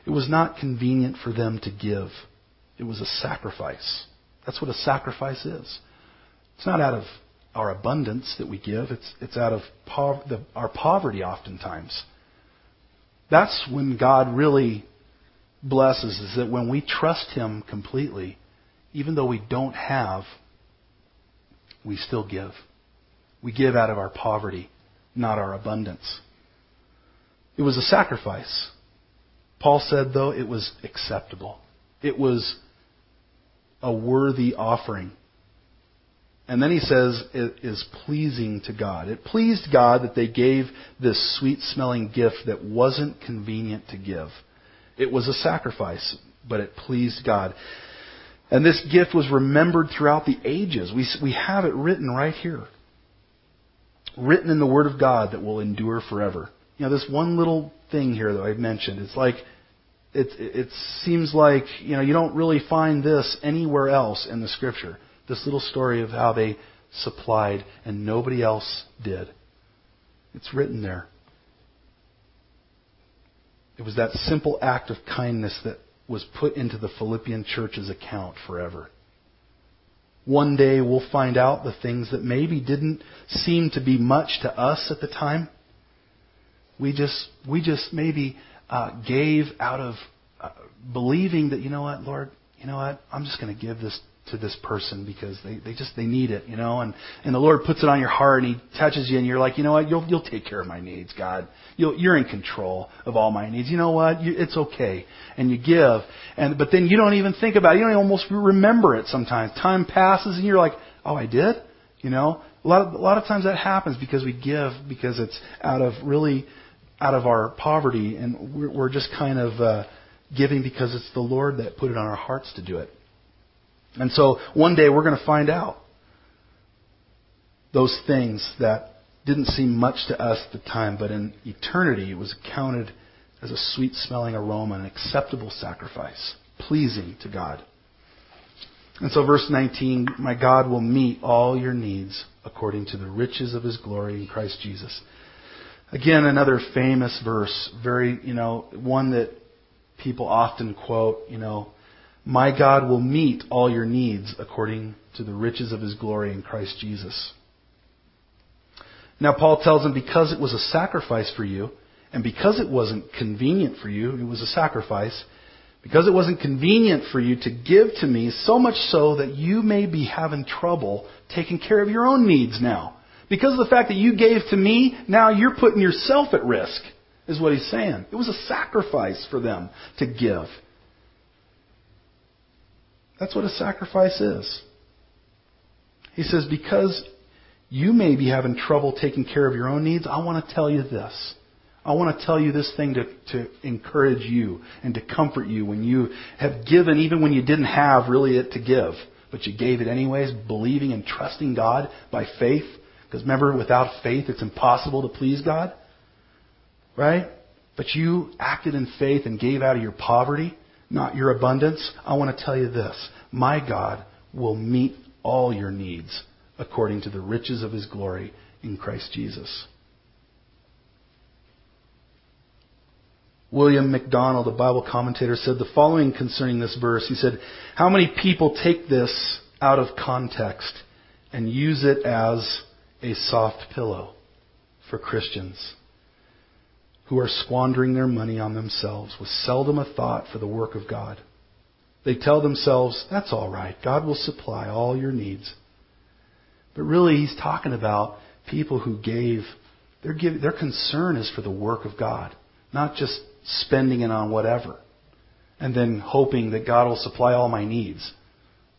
[SPEAKER 1] It was not convenient for them to give. It was a sacrifice. That's what a sacrifice is. It's not out of our abundance that we give, it's, it's out of the, our poverty oftentimes. That's when God really blesses, is that when we trust Him completely, even though we don't have, we still give. We give out of our poverty, not our abundance. It was a sacrifice. Paul said, though, it was acceptable. It was a worthy offering. And then he says it is pleasing to God. It pleased God that they gave this sweet smelling gift that wasn't convenient to give. It was a sacrifice, but it pleased God. And this gift was remembered throughout the ages. We, we have it written right here. Written in the Word of God that will endure forever. You know, this one little thing here that I've mentioned, it's like, it, it seems like, you know, you don't really find this anywhere else in the Scripture. This little story of how they supplied and nobody else did. It's written there. It was that simple act of kindness that was put into the Philippian church's account forever. One day we'll find out the things that maybe didn't seem to be much to us at the time. We just, we just maybe uh, gave out of uh, believing that, you know what, Lord, you know what, I'm just going to give this to this person because they, they just they need it, you know, and, and the Lord puts it on your heart and He touches you and you're like, you know what, you'll you'll take care of my needs, God. You'll you're in control of all my needs. You know what? You, it's okay. And you give. And but then you don't even think about it. You don't almost remember it sometimes. Time passes and you're like, Oh, I did? You know? A lot of a lot of times that happens because we give because it's out of really out of our poverty and we're, we're just kind of uh giving because it's the Lord that put it on our hearts to do it. And so one day we're going to find out those things that didn't seem much to us at the time, but in eternity it was counted as a sweet smelling aroma, an acceptable sacrifice, pleasing to God. And so verse 19, my God will meet all your needs according to the riches of his glory in Christ Jesus. Again, another famous verse, very, you know, one that people often quote, you know, my God will meet all your needs according to the riches of his glory in Christ Jesus. Now, Paul tells them because it was a sacrifice for you, and because it wasn't convenient for you, it was a sacrifice, because it wasn't convenient for you to give to me, so much so that you may be having trouble taking care of your own needs now. Because of the fact that you gave to me, now you're putting yourself at risk, is what he's saying. It was a sacrifice for them to give. That's what a sacrifice is. He says, because you may be having trouble taking care of your own needs, I want to tell you this. I want to tell you this thing to, to encourage you and to comfort you when you have given, even when you didn't have really it to give, but you gave it anyways, believing and trusting God by faith. Because remember, without faith, it's impossible to please God. Right? But you acted in faith and gave out of your poverty not your abundance, I want to tell you this. My God will meet all your needs according to the riches of his glory in Christ Jesus. William MacDonald, a Bible commentator, said the following concerning this verse. He said, How many people take this out of context and use it as a soft pillow for Christians? who are squandering their money on themselves with seldom a thought for the work of God. They tell themselves, that's all right. God will supply all your needs. But really, he's talking about people who gave, their, give, their concern is for the work of God, not just spending it on whatever and then hoping that God will supply all my needs.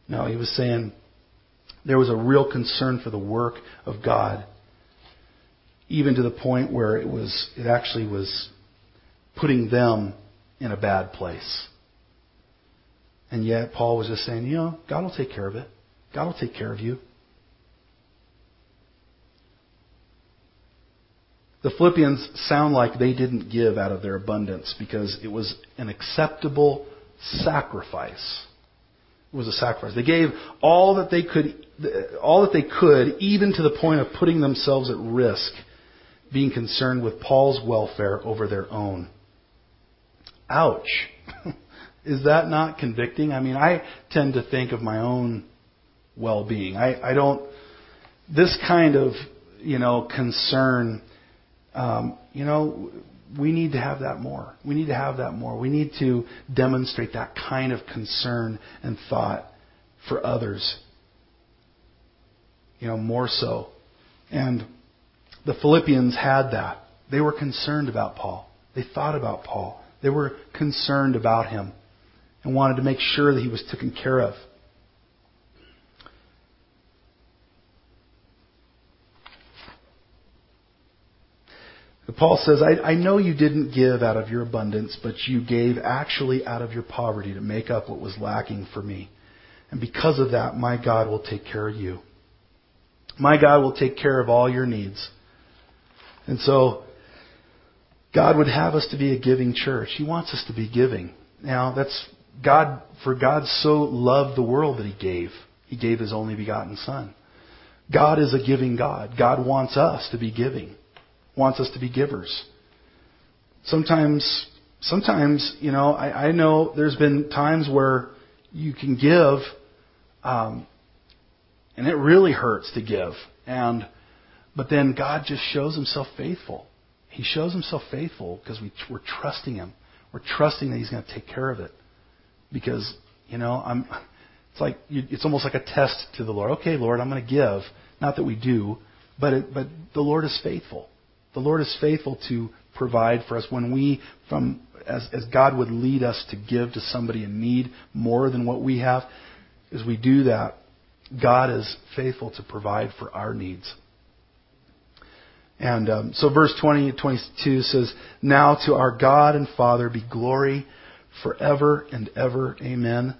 [SPEAKER 1] No, he was saying there was a real concern for the work of God even to the point where it was it actually was putting them in a bad place. And yet Paul was just saying, you know, God will take care of it. God will take care of you. The Philippians sound like they didn't give out of their abundance because it was an acceptable sacrifice. Was a sacrifice. They gave all that they could, all that they could, even to the point of putting themselves at risk being concerned with Paul's welfare over their own. Ouch. Is that not convicting? I mean, I tend to think of my own well being. I, I don't, this kind of, you know, concern, um, you know, we need to have that more. We need to have that more. We need to demonstrate that kind of concern and thought for others. You know, more so. And the Philippians had that. They were concerned about Paul. They thought about Paul. They were concerned about him and wanted to make sure that he was taken care of. Paul says, I, I, know you didn't give out of your abundance, but you gave actually out of your poverty to make up what was lacking for me. And because of that, my God will take care of you. My God will take care of all your needs. And so, God would have us to be a giving church. He wants us to be giving. Now, that's God, for God so loved the world that He gave. He gave His only begotten Son. God is a giving God. God wants us to be giving, wants us to be givers. Sometimes, sometimes, you know, I, I know there's been times where you can give, um, and it really hurts to give. And but then God just shows himself faithful. He shows himself faithful because we, we're trusting him. We're trusting that he's going to take care of it. Because, you know, I'm, It's like you, it's almost like a test to the Lord. Okay, Lord, I'm going to give. Not that we do, but it, but the Lord is faithful. The Lord is faithful to provide for us when we, from as, as God would lead us to give to somebody in need more than what we have, as we do that, God is faithful to provide for our needs. And um, so, verse 20 and 22 says, Now to our God and Father be glory forever and ever. Amen.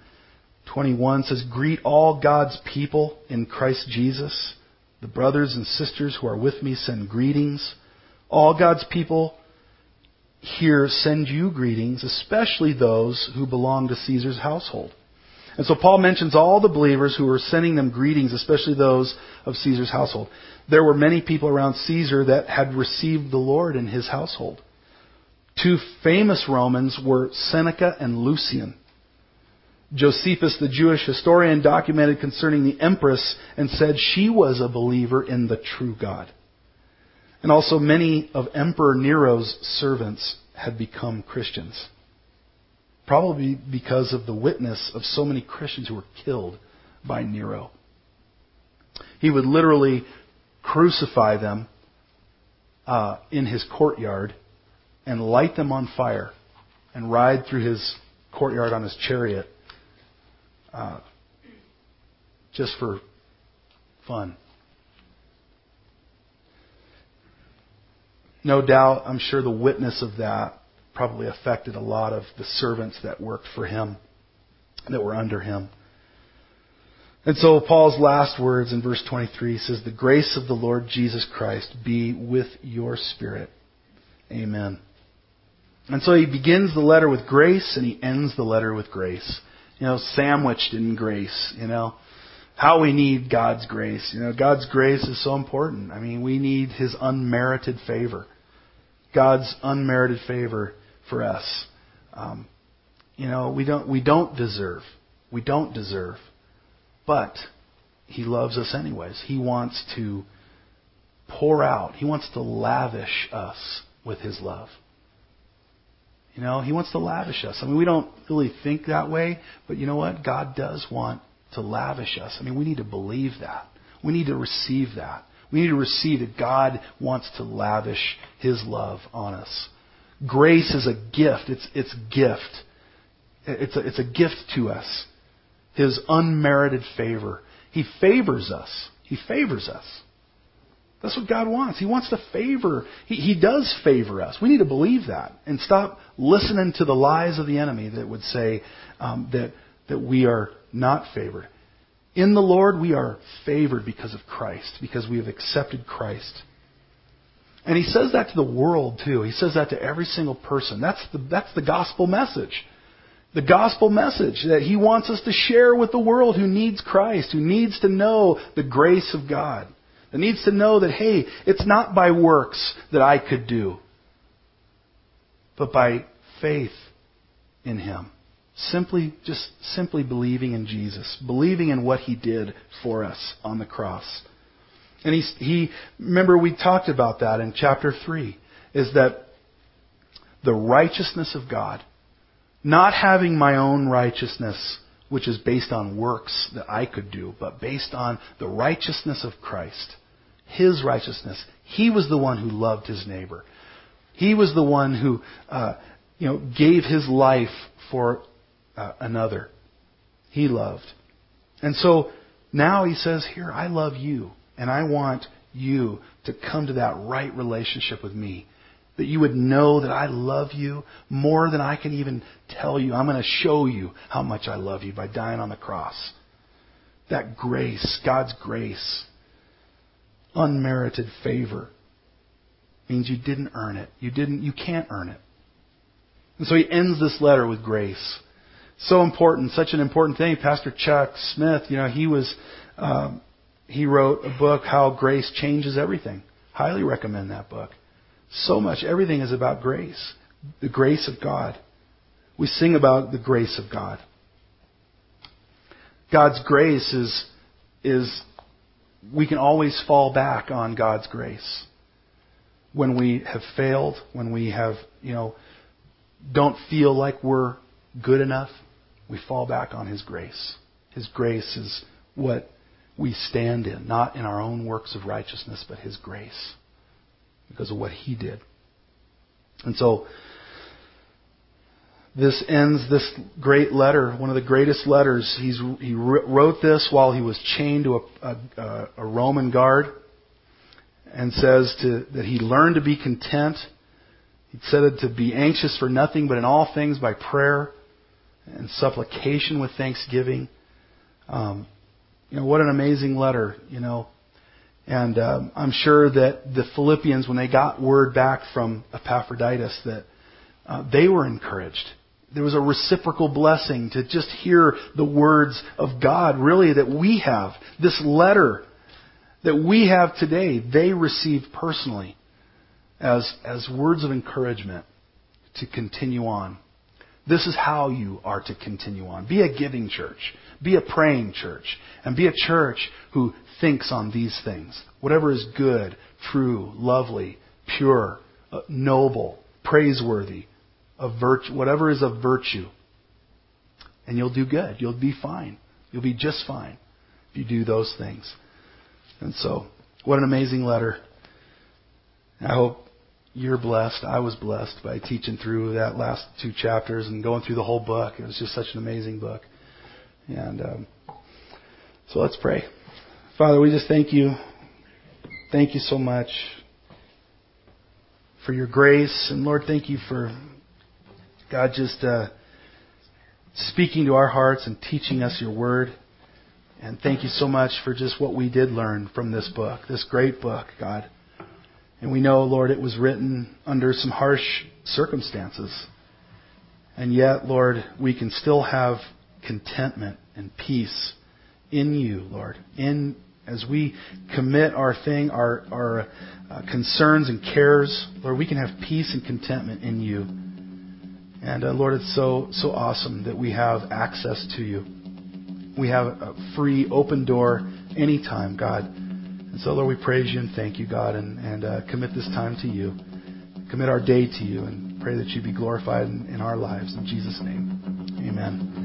[SPEAKER 1] 21 says, Greet all God's people in Christ Jesus. The brothers and sisters who are with me send greetings. All God's people here send you greetings, especially those who belong to Caesar's household. And so Paul mentions all the believers who were sending them greetings, especially those of Caesar's household. There were many people around Caesar that had received the Lord in his household. Two famous Romans were Seneca and Lucian. Josephus, the Jewish historian, documented concerning the empress and said she was a believer in the true God. And also many of Emperor Nero's servants had become Christians. Probably because of the witness of so many Christians who were killed by Nero. He would literally crucify them uh, in his courtyard and light them on fire and ride through his courtyard on his chariot uh, just for fun. No doubt, I'm sure the witness of that probably affected a lot of the servants that worked for him, that were under him. And so Paul's last words in verse 23 says, The grace of the Lord Jesus Christ be with your spirit. Amen. And so he begins the letter with grace and he ends the letter with grace. You know, sandwiched in grace, you know. How we need God's grace. You know, God's grace is so important. I mean, we need his unmerited favor. God's unmerited favor for us. Um, you know, we don't we don't deserve. We don't deserve. But he loves us anyways. He wants to pour out. He wants to lavish us with his love. You know, He wants to lavish us. I mean, we don't really think that way, but you know what? God does want to lavish us. I mean, we need to believe that. We need to receive that. We need to receive that God wants to lavish His love on us. Grace is a gift. It's, it's gift. It's a, it's a gift to us. His unmerited favor. He favors us. He favors us. That's what God wants. He wants to favor. He, he does favor us. We need to believe that and stop listening to the lies of the enemy that would say um, that, that we are not favored. In the Lord, we are favored because of Christ, because we have accepted Christ. And he says that to the world too. He says that to every single person. That's the, that's the gospel message. The gospel message that he wants us to share with the world who needs Christ, who needs to know the grace of God that needs to know that, hey, it's not by works that I could do, but by faith in Him. Simply, just simply believing in Jesus, believing in what He did for us on the cross. And he, he, remember we talked about that in chapter 3, is that the righteousness of God, not having my own righteousness, which is based on works that I could do, but based on the righteousness of Christ his righteousness. He was the one who loved his neighbor. He was the one who, uh, you know, gave his life for uh, another. He loved. And so now he says, Here, I love you, and I want you to come to that right relationship with me. That you would know that I love you more than I can even tell you. I'm going to show you how much I love you by dying on the cross. That grace, God's grace, unmerited favor. means you didn't earn it. You didn't you can't earn it. And so he ends this letter with grace. So important, such an important thing. Pastor Chuck Smith, you know, he was um, he wrote a book, How Grace Changes Everything. Highly recommend that book. So much, everything is about grace. The grace of God. We sing about the grace of God. God's grace is, is we can always fall back on God's grace. When we have failed, when we have, you know, don't feel like we're good enough, we fall back on His grace. His grace is what we stand in, not in our own works of righteousness, but His grace because of what He did. And so, this ends this great letter, one of the greatest letters. He's, he wrote this while he was chained to a, a, a Roman guard and says to, that he learned to be content. He said to be anxious for nothing, but in all things by prayer and supplication with thanksgiving. Um, you know, what an amazing letter, you know. And um, I'm sure that the Philippians, when they got word back from Epaphroditus, that uh, they were encouraged. There was a reciprocal blessing to just hear the words of God, really, that we have. This letter that we have today, they received personally as, as words of encouragement to continue on. This is how you are to continue on. Be a giving church. Be a praying church. And be a church who thinks on these things. Whatever is good, true, lovely, pure, uh, noble, praiseworthy, of virtue, whatever is of virtue. And you'll do good. You'll be fine. You'll be just fine if you do those things. And so, what an amazing letter. I hope you're blessed. I was blessed by teaching through that last two chapters and going through the whole book. It was just such an amazing book. And um, so let's pray. Father, we just thank you. Thank you so much for your grace. And Lord, thank you for God just uh, speaking to our hearts and teaching us your word. And thank you so much for just what we did learn from this book, this great book, God. And we know, Lord, it was written under some harsh circumstances. And yet, Lord, we can still have contentment and peace in you, Lord. In as we commit our thing, our our uh, concerns and cares, Lord, we can have peace and contentment in you. And uh, Lord, it's so so awesome that we have access to you. We have a free, open door anytime, God. And so, Lord, we praise you and thank you, God, and, and uh, commit this time to you. Commit our day to you and pray that you be glorified in, in our lives. In Jesus' name, amen.